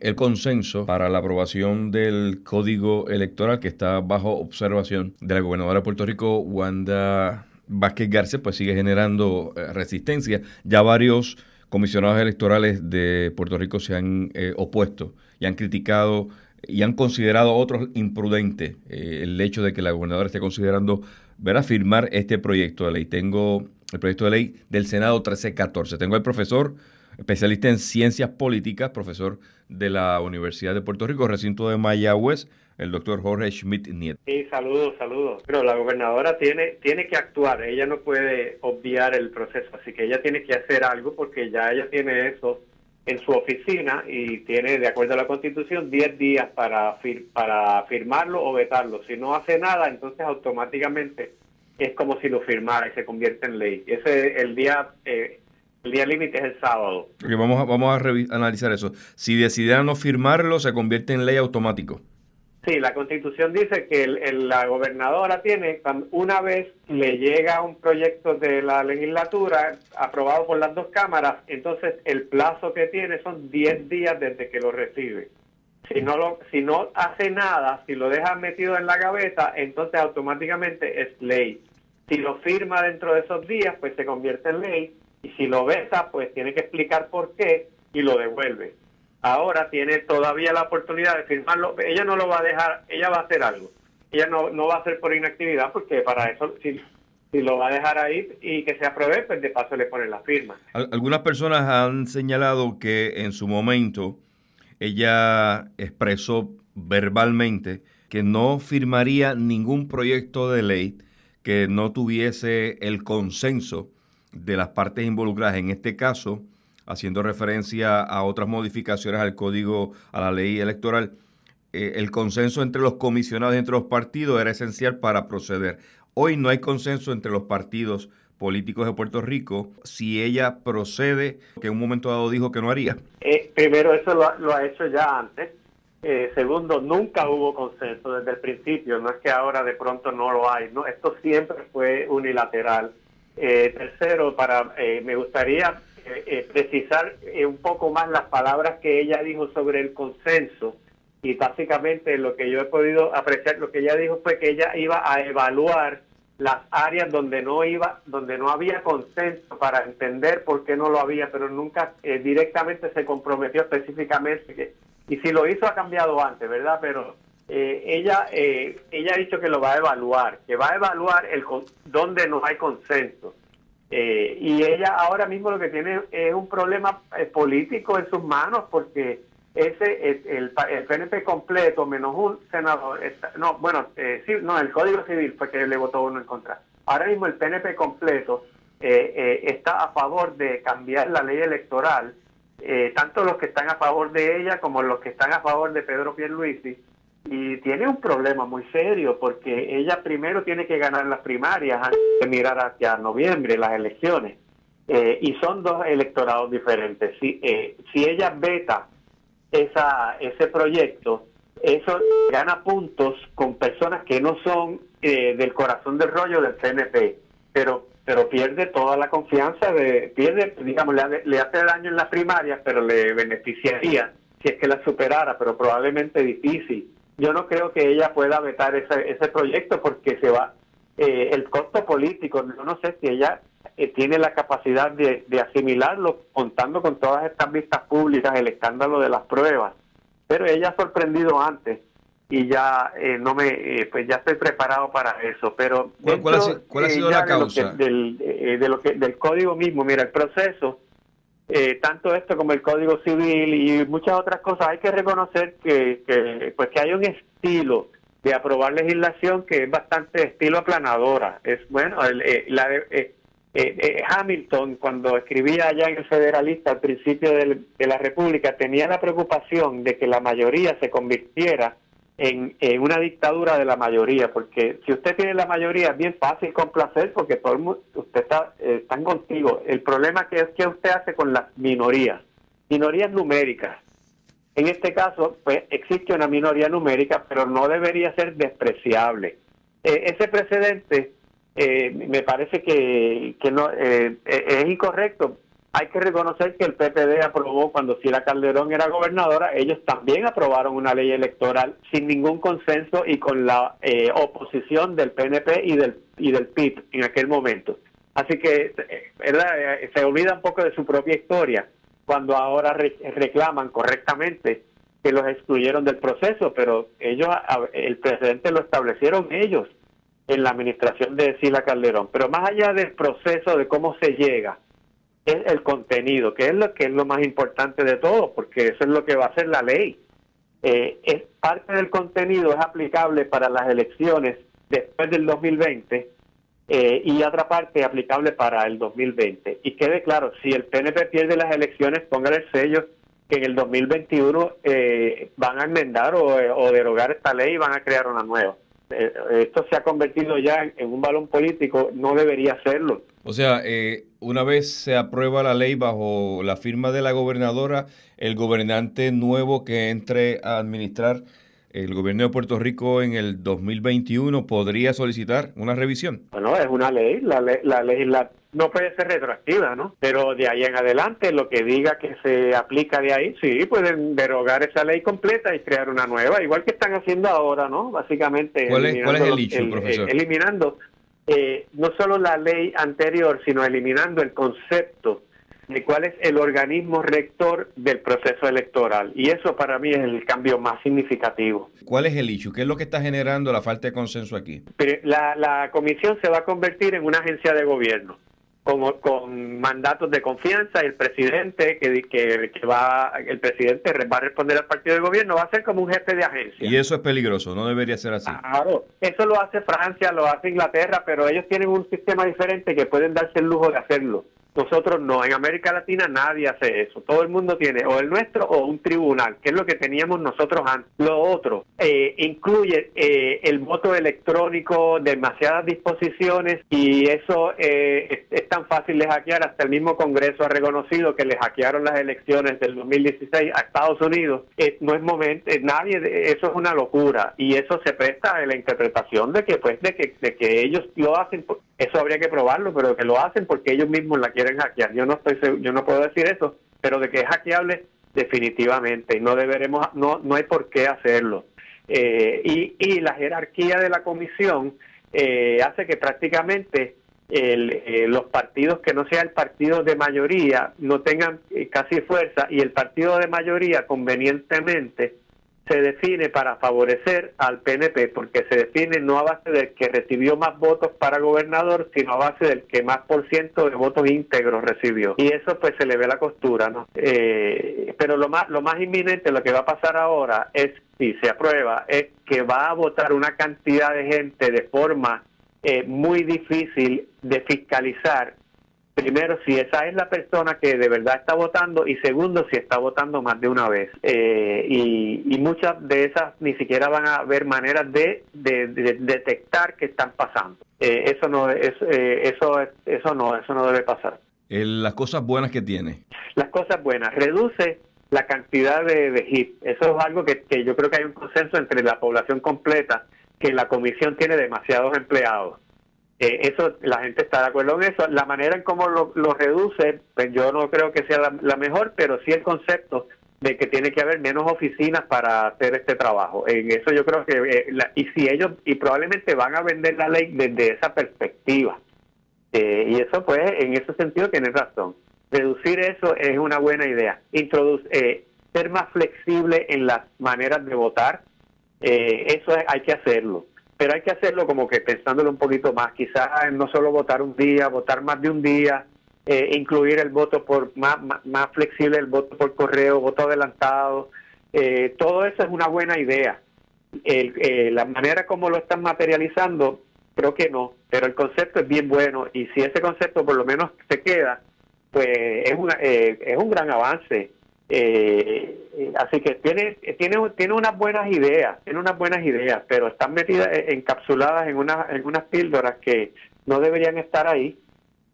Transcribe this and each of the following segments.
el consenso para la aprobación del código electoral que está bajo observación de la gobernadora de Puerto Rico, Wanda Vázquez García, pues sigue generando eh, resistencia. Ya varios comisionados electorales de Puerto Rico se han eh, opuesto y han criticado y han considerado otros imprudente eh, el hecho de que la gobernadora esté considerando ver firmar este proyecto de ley. Tengo el proyecto de ley del Senado 1314. Tengo al profesor especialista en ciencias políticas, profesor de la Universidad de Puerto Rico, recinto de Mayagüez, el doctor Jorge Schmidt Nieto. Sí, saludos, saludos. Pero la gobernadora tiene, tiene que actuar, ella no puede obviar el proceso, así que ella tiene que hacer algo porque ya ella tiene eso en su oficina y tiene, de acuerdo a la Constitución, 10 días para, para firmarlo o vetarlo. Si no hace nada, entonces automáticamente es como si lo firmara y se convierte en ley. Ese el día eh, el día límite es el sábado. vamos a, vamos a analizar eso. Si decidiera no firmarlo, se convierte en ley automático. Sí, la constitución dice que la gobernadora tiene, una vez le llega un proyecto de la legislatura aprobado por las dos cámaras, entonces el plazo que tiene son 10 días desde que lo recibe. Si no, lo, si no hace nada, si lo deja metido en la gaveta, entonces automáticamente es ley. Si lo firma dentro de esos días, pues se convierte en ley. Y si lo veta, pues tiene que explicar por qué y lo devuelve ahora tiene todavía la oportunidad de firmarlo. Ella no lo va a dejar, ella va a hacer algo. Ella no, no va a hacer por inactividad porque para eso, si, si lo va a dejar ahí y que se apruebe, pues de paso le ponen la firma. Algunas personas han señalado que en su momento ella expresó verbalmente que no firmaría ningún proyecto de ley que no tuviese el consenso de las partes involucradas. En este caso, haciendo referencia a otras modificaciones al código, a la ley electoral, eh, el consenso entre los comisionados y entre los partidos era esencial para proceder. Hoy no hay consenso entre los partidos políticos de Puerto Rico si ella procede, que en un momento dado dijo que no haría. Eh, primero, eso lo, ha hecho ya antes. Eh, segundo, nunca hubo consenso desde el principio, no es que ahora de pronto no lo hay, no, esto siempre fue unilateral. Tercero, para me gustaría eh, eh, precisar eh, un poco más las palabras que ella dijo sobre el consenso y básicamente lo que yo he podido apreciar, lo que ella dijo fue que ella iba a evaluar las áreas donde no iba, donde no había consenso para entender por qué no lo había, pero nunca directamente se comprometió específicamente y si lo hizo ha cambiado antes, ¿verdad? Pero ella ella ha dicho que lo va a evaluar, que va a evaluar el donde no hay consenso. Eh, y ella ahora mismo lo que tiene es un problema eh, político en sus manos porque ese el, el, PNP completo menos un senador no bueno eh, no el Código Civil fue que le votó uno en contra. Ahora mismo el PNP completo está a favor de cambiar la ley electoral tanto los que están a favor de ella como los que están a favor de Pedro Pierluisi y tiene un problema muy serio porque ella primero tiene que ganar las primarias antes de mirar hacia noviembre las elecciones eh, y son dos electorados diferentes. Si, eh, si ella veta esa, ese proyecto, eso gana puntos con personas que no son eh, del corazón del rollo del CNP, pero pero pierde toda la confianza de pierde digamos le, le hace daño en las primarias pero le beneficiaría si es que la superara pero probablemente difícil yo no creo que ella pueda vetar ese, ese proyecto porque se va eh, el costo político. Yo no sé si ella eh, tiene la capacidad de, asimilarlo contando con todas estas vistas públicas, el escándalo de las pruebas. Pero ella ha sorprendido antes y ya eh, no me pues ya estoy preparado para eso pero ¿Cuál, ha, sido la causa del, de lo que del código mismo mira el proceso eh, tanto esto como el Código Civil y muchas otras cosas, hay que reconocer que, que, pues que hay un estilo de aprobar legislación que es bastante estilo aplanadora. Es bueno, el, eh, la, eh, Hamilton cuando escribía allá en el Federalista al principio de la República tenía la preocupación de que la mayoría se convirtiera en, una dictadura de la mayoría, porque si usted tiene la mayoría es bien fácil complacer porque todo el mundo, usted está eh, están contigo. El problema que es que usted hace con las minorías, minorías numéricas. En este caso, pues existe una minoría numérica, pero no debería ser despreciable. Eh, ese precedente eh, me parece que, que no es incorrecto hay que reconocer que el PPD aprobó cuando Sila Calderón era gobernadora, ellos también aprobaron una ley electoral sin ningún consenso y con la eh, oposición del PNP y del y del PIB en aquel momento. Así que, ¿verdad? Eh, se olvida un poco de su propia historia cuando ahora reclaman correctamente que los excluyeron del proceso, pero ellos, el presidente lo establecieron ellos en la administración de Sila Calderón. Pero más allá del proceso de cómo se llega, es el contenido, que es lo que es lo más importante de todo, porque eso es lo que va a hacer la ley. Eh, es parte del contenido es aplicable para las elecciones después del 2020 eh, y otra parte aplicable para el 2020. Y quede claro, si el PNP pierde las elecciones, póngale el sello que en el 2021 eh, van a enmendar o, o derogar esta ley y van a crear una nueva. Eh, esto se ha convertido ya en, un balón político, no debería serlo. O sea, eh, una vez se aprueba la ley bajo la firma de la gobernadora, el gobernante nuevo que entre a administrar el gobierno de Puerto Rico en el 2021 podría solicitar una revisión. Bueno, es una ley, la, ley, la legislatura no puede ser retroactiva, ¿no? Pero de ahí en adelante, lo que diga que se aplica de ahí, sí, pueden derogar esa ley completa y crear una nueva, igual que están haciendo ahora, ¿no? Básicamente. ¿Cuál es, el hecho, profesor? eliminando eh, no solo la ley anterior, sino eliminando el concepto de cuál es el organismo rector del proceso electoral. Y eso para mí es el cambio más significativo. ¿Cuál es el issue? ¿Qué es lo que está generando la falta de consenso aquí? La, la comisión se va a convertir en una agencia de gobierno con, mandatos de confianza y el presidente que, que, va el presidente va a responder al partido de gobierno va a ser como un jefe de agencia y eso es peligroso no debería ser así claro eso lo hace Francia lo hace Inglaterra pero ellos tienen un sistema diferente que pueden darse el lujo de hacerlo nosotros no, en América Latina nadie hace eso. Todo el mundo tiene o el nuestro o un tribunal, que es lo que teníamos nosotros antes. Lo otro eh, incluye eh, el voto electrónico, demasiadas disposiciones y eso eh, tan fácil de hackear. Hasta el mismo Congreso ha reconocido que le hackearon las elecciones del 2016 a Estados Unidos. no es momento, nadie, eso es una locura y eso se presta a la interpretación de que pues de que, de que ellos lo hacen, eso habría que probarlo, pero que lo hacen porque ellos mismos la quieren hackear. Yo no estoy yo no puedo decir eso, pero de que es hackeable definitivamente y no deberemos no no hay por qué hacerlo. Eh, y, y la jerarquía de la comisión eh, hace que prácticamente el, eh, los partidos que no sea el partido de mayoría no tengan casi fuerza y el partido de mayoría convenientemente se define para favorecer al PNP, porque se define no a base del que recibió más votos para gobernador, sino a base del que más por ciento de votos íntegros recibió. Y eso pues se le ve la costura, ¿no? Eh, pero lo más, lo más inminente, lo que va a pasar ahora es, si se aprueba, es que va a votar una cantidad de gente de forma eh, muy difícil de fiscalizar primero, si esa es la persona que de verdad está votando y segundo, si está votando más de una vez. Eh, y, muchas de esas ni siquiera van a haber maneras de, detectar que están pasando. Eh, eso no es, eh, eso eso no eso no debe pasar. las cosas buenas que tiene. Las cosas buenas reduce la cantidad de, de hit. Eso es algo que, que yo creo que hay un consenso entre la población completa que la comisión tiene demasiados empleados eh, eso la gente está de acuerdo en eso. La manera en cómo lo, reduce, pues yo no creo que sea la, mejor, pero sí el concepto de que tiene que haber menos oficinas para hacer este trabajo. En eso yo creo que, eh, y si ellos, y probablemente van a vender la ley desde esa perspectiva. Eh, y eso pues, en ese sentido tienen razón. Reducir eso es una buena idea. Introduce, ser más flexible en las maneras de votar, eso hay que hacerlo. Pero hay que hacerlo como que pensándolo un poquito más, quizás no solo votar un día, votar más de un día, eh, incluir el voto por más, más, flexible, el voto por correo, voto adelantado, eh, todo eso es una buena idea. Eh, la manera como lo están materializando, creo que no, pero el concepto es bien bueno. Y si ese concepto por lo menos se queda, pues es, una, es un gran avance eh, así que tiene, tiene, tiene unas buenas ideas, tiene unas buenas ideas, pero están metidas, eh, encapsuladas en, una, en unas píldoras que no deberían estar ahí.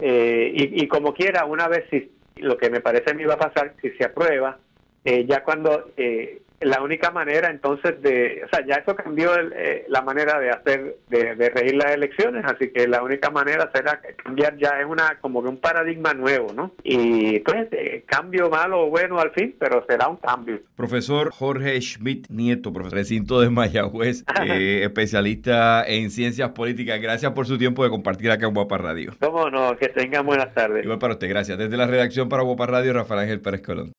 Eh, y, como quiera, una vez si lo que me parece a mí va a pasar, si se aprueba, eh, ya cuando eh, la única manera entonces de, o sea, ya eso cambió eh, la manera de hacer, de, de, regir las elecciones, así que la única manera será cambiar ya es una como que un paradigma nuevo, ¿no? Y pues cambio malo o bueno al fin, pero será un cambio. Profesor Jorge Schmidt Nieto, profesor recinto de Mayagüez, especialista en ciencias políticas, gracias por su tiempo de compartir acá en Guapa Radio. Cómo no, que tengan buenas tardes. Igual para usted, gracias. Desde la redacción para Guapa Radio, Rafael Ángel Pérez Colón.